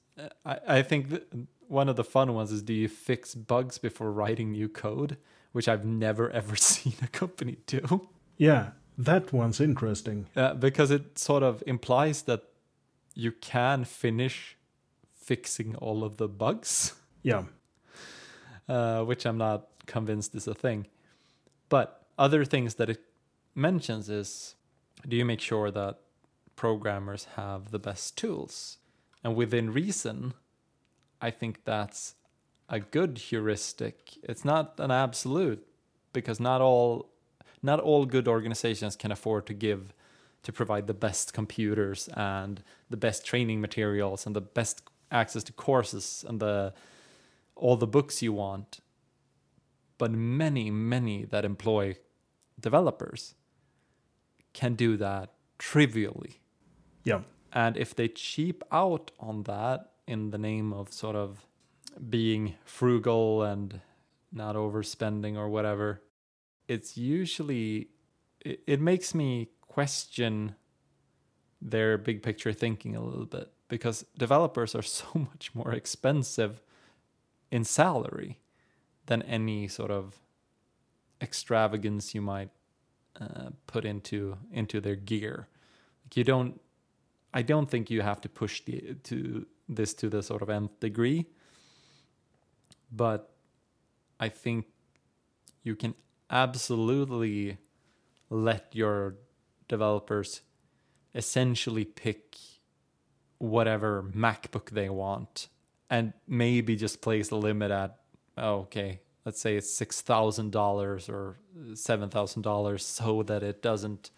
I I think one of the fun ones is do you fix bugs before writing new code, which I've never ever seen a company do. Yeah, that one's interesting. Uh, because it sort of implies that you can finish fixing all of the bugs. Yeah. Uh, which I'm not convinced is a thing. But other things that it mentions is do you make sure that programmers have the best tools? And within reason, I think that's a good heuristic. It's not an absolute because not all not all good organizations can afford to give to provide the best computers and the best training materials and the best access to courses and the all the books you want. But many, many that employ developers can do that trivially. Yeah. And if they cheap out on that in the name of sort of being frugal and not overspending or whatever, it's usually, it, it makes me question their big picture thinking a little bit because developers are so much more expensive in salary than any sort of extravagance you might uh, put into into their gear. Like you don't, I don't think you have to push the to this to the sort of nth degree, but I think you can absolutely let your developers essentially pick whatever MacBook they want and maybe just place a limit at oh, okay let's say it's six thousand dollars or seven thousand dollars so that it doesn't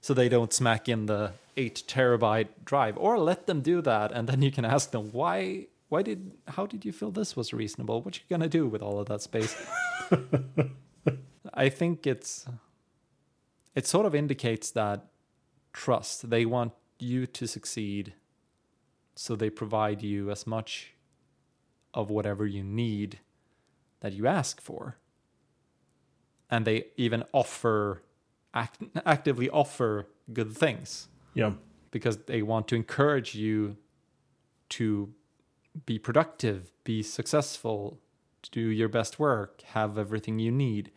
so they don't smack in the eight terabyte drive or let them do that and then you can ask them why why did how did you feel this was reasonable? What you gonna do with all of that space? I think it's it sort of indicates that trust. They want you to succeed so they provide you as much of whatever you need that you ask for. And they even offer, act, actively offer good things. Yeah. Because they want to encourage you to be productive, be successful, do your best work, have everything you need.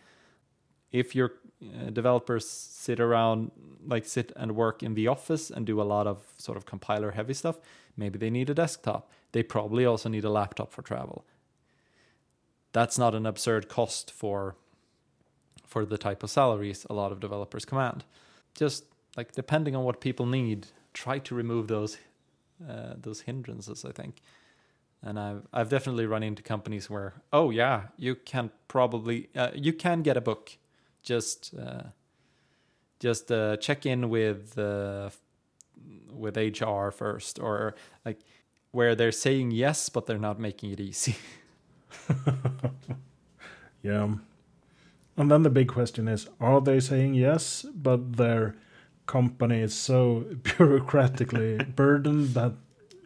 If your uh, developers sit around, like sit and work in the office and do a lot of sort of compiler heavy stuff, maybe they need a desktop. They probably also need a laptop for travel that's not an absurd cost for for the type of salaries a lot of developers command. Just like depending on what people need, try to remove those uh, those hindrances. I think, and I've I've definitely run into companies where oh yeah, you can probably uh, you can get a book, just uh, just uh, check in with uh, with HR first, or like where they're saying yes but they're not making it easy. yeah. And then the big question is are they saying yes, but they're company is so bureaucratically burdened that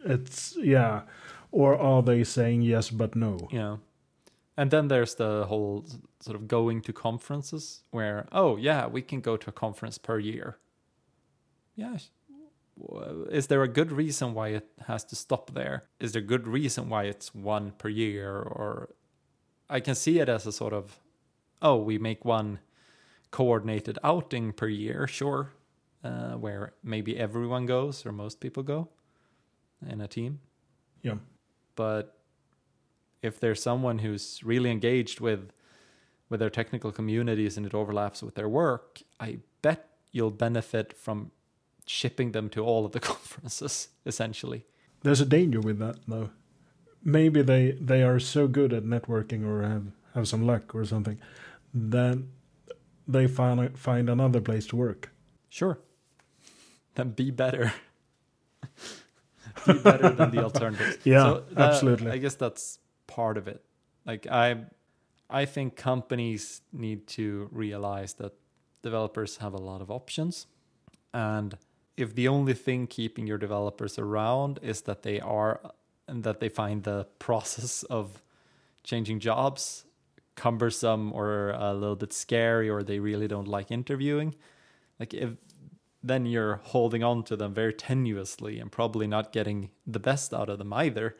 it's yeah or are they saying yes but no Yeah. And then there's the whole sort of going to conferences where, oh, yeah, we can go to a conference per year. Yeah. Is there a good reason why it has to stop there? Is there a good reason why it's one per year? Or I can see it as a sort of, oh, we make one coordinated outing per year, sure, uh, where maybe everyone goes or most people go in a team. Yeah. But if there's someone who's really engaged with with their technical communities and it overlaps with their work i bet you'll benefit from shipping them to all of the conferences essentially. There's a danger with that though. Maybe they they are so good at networking or have have some luck or something then they find find another place to work. Sure. Then be better. Be better than the alternatives. Yeah, that- uh, absolutely. i guess that's part of it. Like i i think companies need to realize that developers have a lot of options. And if the only thing keeping your developers around is that they are and that they find the process of changing jobs cumbersome or a little bit scary or they really don't like interviewing like if then you're holding on to them very tenuously and probably not getting the best out of them either.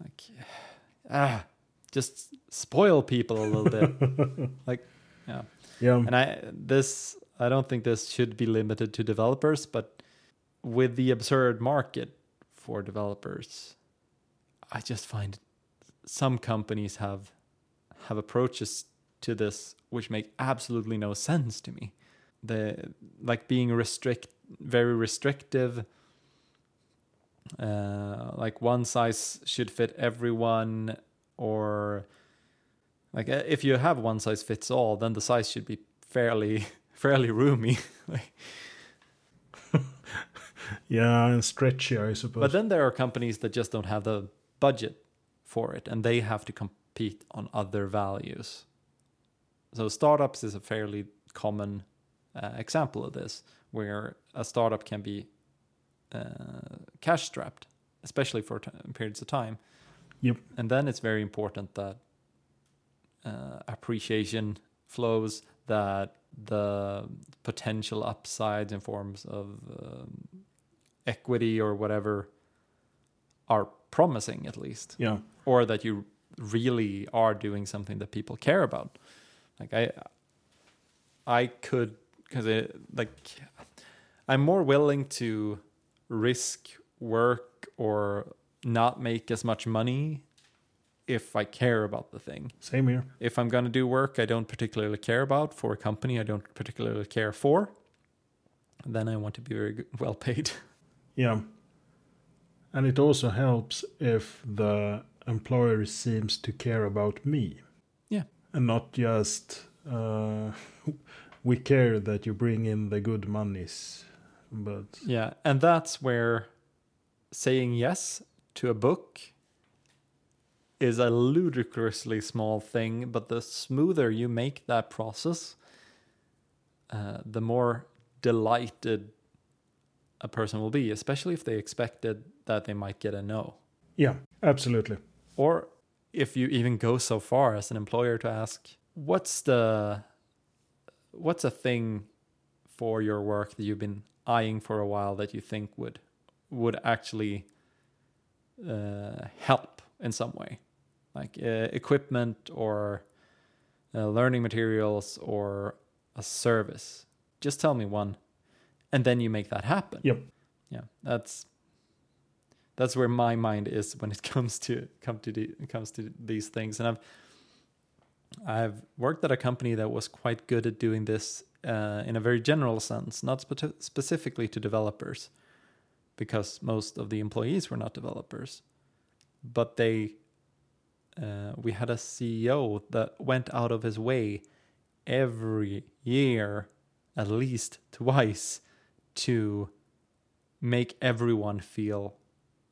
Like ah just spoil people a little bit. Like yeah. Yeah. And i this i don't think this should be limited to developers but with the absurd market for developers i just find some companies have have approaches to this which make absolutely no sense to me. The like being restrict very restrictive uh, like one size should fit everyone or like uh, if you have one size fits all then the size should be fairly fairly roomy. Like, yeah and stretchy i suppose. But then there are companies that just don't have the budget for it and they have to compete on other values. So startups is a fairly common uh, example of this where a startup can be uh, cash strapped especially for t- periods of time. Yep. and then it's very important that uh, appreciation flows that the potential upsides in forms of um, equity or whatever are promising at least. Yeah. Or that you really are doing something that people care about. Like i i could because it like i'm more willing to risk work or not make as much money if i care about the thing. Same here. If i'm going to do work i don't particularly care about for a company i don't particularly care for then i want to be very well paid. Yeah. And it also helps if the employer seems to care about me. Yeah. And not just, uh, we care that you bring in the good monies. But Yeah, and that's where saying yes to a book is a ludicrously small thing, but the smoother you make that process, uh, the more delighted a person will be, especially if they expected that they might get a no. yeah, absolutely. Or if you even go so far as an employer to ask, what's the what's a thing for your work that you've been eyeing for a while that you think would would actually uh, help in some way, like uh, equipment or uh, learning materials or a service. Just tell me one, and then you make that happen. Yep. Yeah, that's that's where my mind is when it comes to come to the, comes to these things, and I've I've worked at a company that was quite good at doing this uh, in a very general sense, not spe- specifically to developers, because most of the employees were not developers. But they, uh, we had a CEO that went out of his way every year, at least twice, to make everyone feel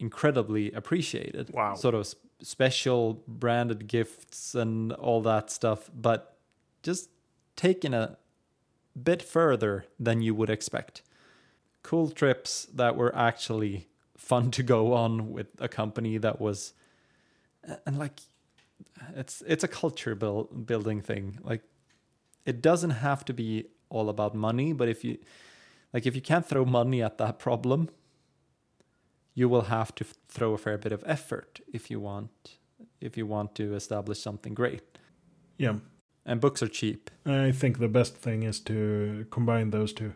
incredibly appreciated. Wow. Sort of sp- special branded gifts and all that stuff, but just taking a bit further than you would expect. Cool trips that were actually fun to go on with a company that was and like it's it's a culture build, building thing. Like it doesn't have to be all about money, but if you like if you can't throw money at that problem, you will have to throw a fair bit of effort if you want if you want to establish something great. Yeah. And books are cheap. I think the best thing is to combine those two.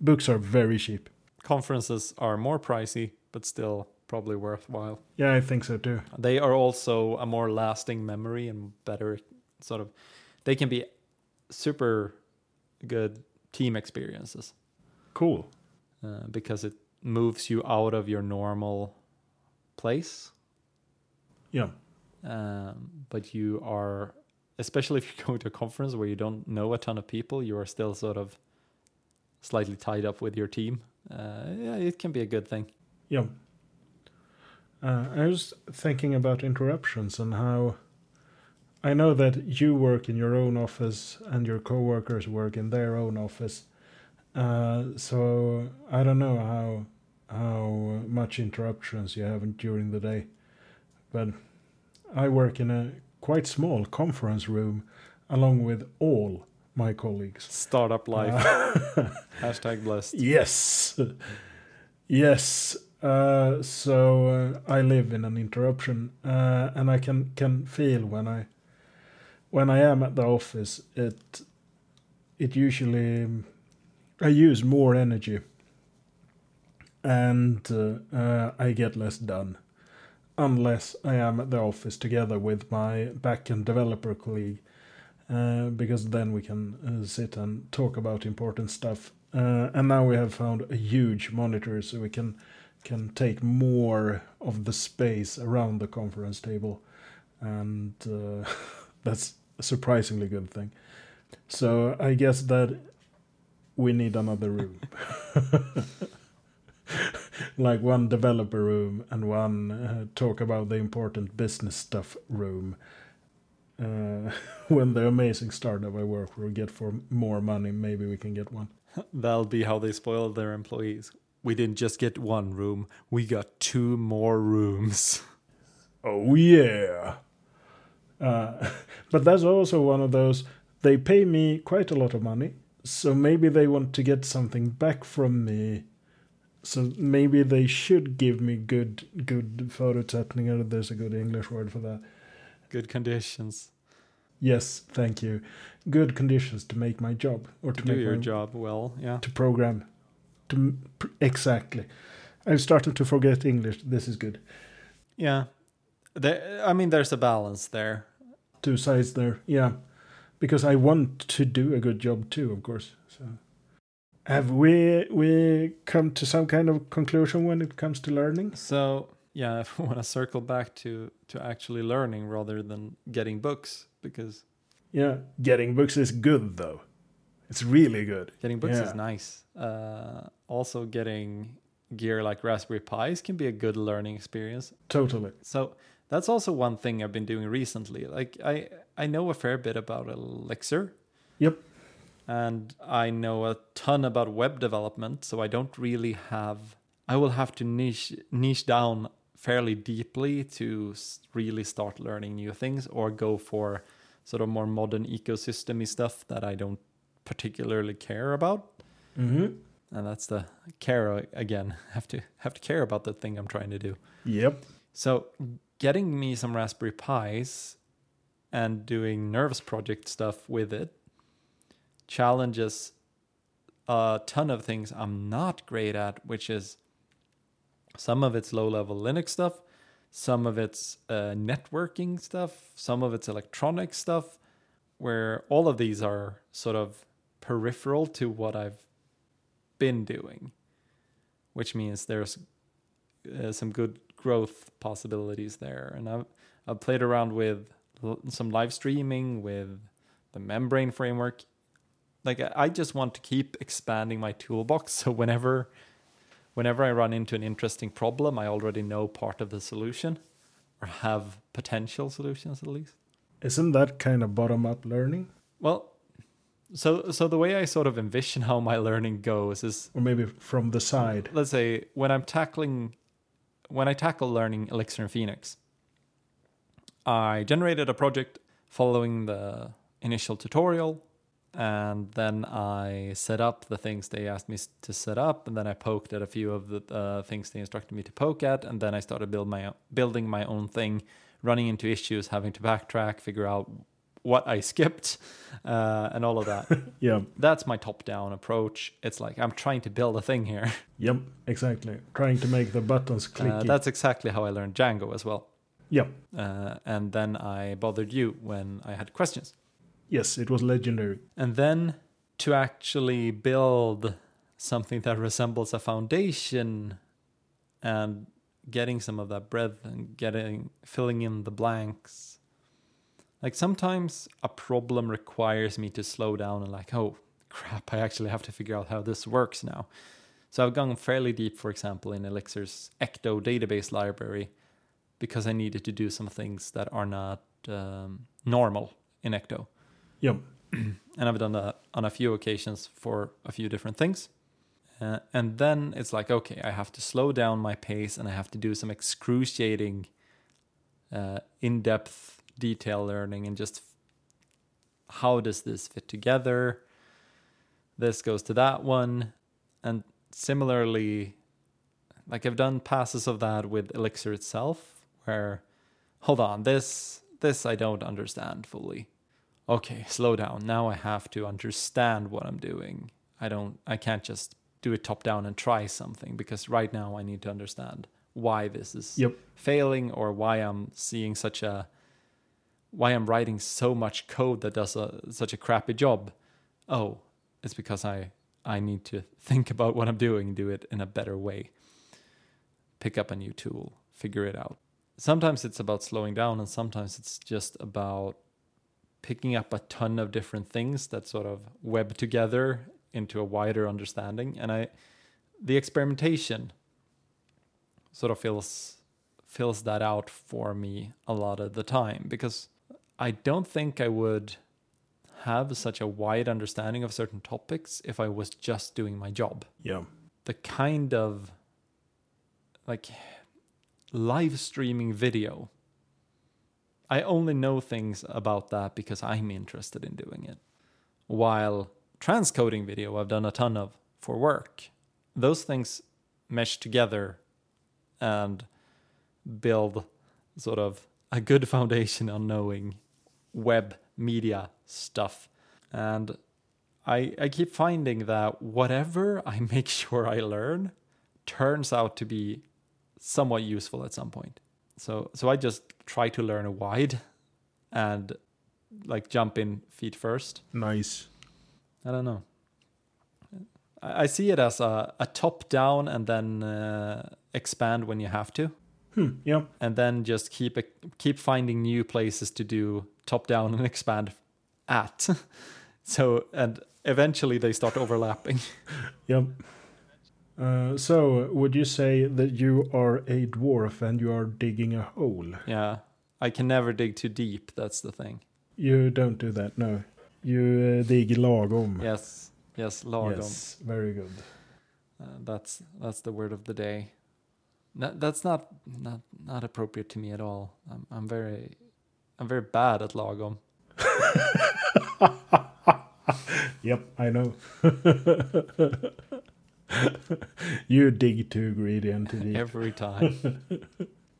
Books are very cheap. Conferences are more pricey, but still probably worthwhile. Yeah, I think so too. They are also a more lasting memory and better sort of they can be super good team experiences. Cool. Uh, because it moves you out of your normal place. Yeah. Um, but you are, especially if you're going to a conference where you don't know a ton of people, you are still sort of slightly tied up with your team. Uh, yeah, it can be a good thing. Yeah. Uh, I was thinking about interruptions and how I know that you work in your own office and your coworkers work in their own office. Uh, so I don't know how how much interruptions you have during the day, but I work in a quite small conference room along with all my colleagues. Startup life. Uh, Hashtag blessed. Yes. Yes. Uh, so uh, I live in an interruption, uh, and I can can feel when I when I am at the office, it it usually I use more energy, and uh, uh, I get less done, unless I am at the office together with my backend developer colleague, uh, because then we can sit and talk about important stuff. and now we have found a huge monitor, so we can can take more of the space around the conference table, and uh, that's a surprisingly good thing. So I guess that we need another room. like one developer room and one uh, talk about the important business stuff room. Uh, when the amazing startup I work for get for more money, maybe we can get one. That'll be how they spoil their employees we didn't just get one room, we got two more rooms. Oh, yeah. Uh, but that's also one of those, they pay me quite a lot of money, so maybe they want to get something back from me. So maybe they should give me good, good förutsättningar. There's a good English word for that. Good conditions. Yes, thank you. Good conditions to make my job or to, to do your my, job well. Yeah. To program to exactly. I'm starting to forget English. This is good. Yeah, there. I mean, there's a balance there. Two sides there. Yeah, because I want to do a good job too, of course. So, have we we come to some kind of conclusion when it comes to learning? So yeah, if we want to circle back to to actually learning rather than getting books, because yeah, getting books is good though. It's really good. Getting books yeah. is nice. Uh, also, getting gear like Raspberry Pis can be a good learning experience. Totally. So that's also one thing I've been doing recently. Like I, I know a fair bit about Elixir. Yep. And I know a ton about web development, so I don't really have. I will have to niche niche down fairly deeply to really start learning new things, or go for sort of more modern ecosystemy stuff that I don't particularly care about. Mm-hmm. And that's the care again. Have to have to care about the thing I'm trying to do. Yep. So getting me some Raspberry Pis and doing Nerves project stuff with it challenges a ton of things I'm not great at, which is some of it's low level Linux stuff, some of it's uh, networking stuff, some of it's electronic stuff, where all of these are sort of peripheral to what I've been doing, which means there's uh, some good growth possibilities there. And I've, I've played around with l- some live streaming with the membrane framework. Like I just want to keep expanding my toolbox. So whenever, whenever I run into an interesting problem, I already know part of the solution or have potential solutions at least. Isn't that kind of bottom up learning? Well, So so the way I sort of envision how my learning goes is Or maybe from the side. let's say when I'm tackling when I tackle learning Elixir and Phoenix, I generated a project following the initial tutorial and then I set up the things they asked me to set up and then I poked at a few of the uh, things they instructed me to poke at and then I started build my building my own thing running into issues having to backtrack figure out what I skipped uh, and all of that Yeah. that's my top down approach it's like I'm trying to build a thing here Yep. Exactly. Trying to make the buttons clicky. Uh, that's exactly how I learned Django as well. yep. Uh, and then I bothered you when I had questions. Yes, it was legendary. And then to actually build something that resembles a foundation and getting some of that breadth and getting filling in the blanks. Like sometimes a problem requires me to slow down and like, oh crap, I actually have to figure out how this works now. So I've gone fairly deep, for example, in Elixir's Ecto database library because I needed to do some things that are not um, normal in Ecto Yep. and I've done that on a few occasions for a few different things. Uh, and then it's like, okay, I have to slow down my pace and I have to do some excruciating, uh, in depth detail learning and just how does this fit together? This goes to that one. And similarly, like I've done passes of that with Elixir itself, where, hold on, this this I don't understand fully okay, slow down. Now I have to understand what I'm doing. I don't I can't just do it top down and try something because right now I need to understand why this is Yep. failing or why I'm seeing such a why I'm writing so much code that does a, such a crappy job. Oh, it's because I I need to think about what I'm doing do it in a better way. Pick up a new tool, figure it out. Sometimes it's about slowing down and sometimes it's just about picking up a ton of different things that sort of web together into a wider understanding and i the experimentation sort of fills fills that out for me a lot of the time because i don't think i would have such a wide understanding of certain topics if i was just doing my job Yeah. the kind of like live streaming video. I only know things about that because I'm interested in doing it. While transcoding video, I've done a ton of for work. Those things mesh together and build sort of a good foundation on knowing web media stuff. And I, I keep finding that whatever I make sure I learn turns out to be somewhat useful at some point. So so I just try to learn a wide and like jump in feet first. Nice. I don't know. I, I see it as a, a top down and then uh, expand when you have to, Hmm. Yeah. and then just keep keep finding new places to do top down and expand at. so and eventually they start overlapping. Yep. Uh, so, would you say that you are a dwarf and you are digging a hole? yeah, I can never dig too deep. That's the thing. You don't do that, no. You uh, dig lagom. Yes, yes, lagom. Yes, very good. Uh, that's that's the word of the day. No, that's not not not appropriate to me at all. I'm I'm very I'm very bad at lagom. Yep, I know. you dig too greedy and too deep. every time.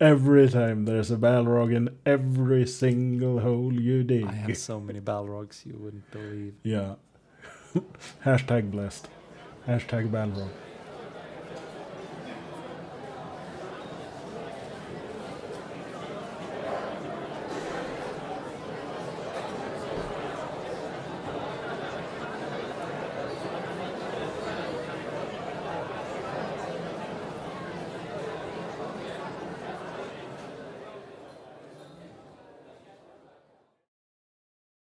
Every time there's a Balrog in every single hole you dig. I have so many Balrogs you wouldn't believe. Yeah. Hashtag blessed. Hashtag Balrog.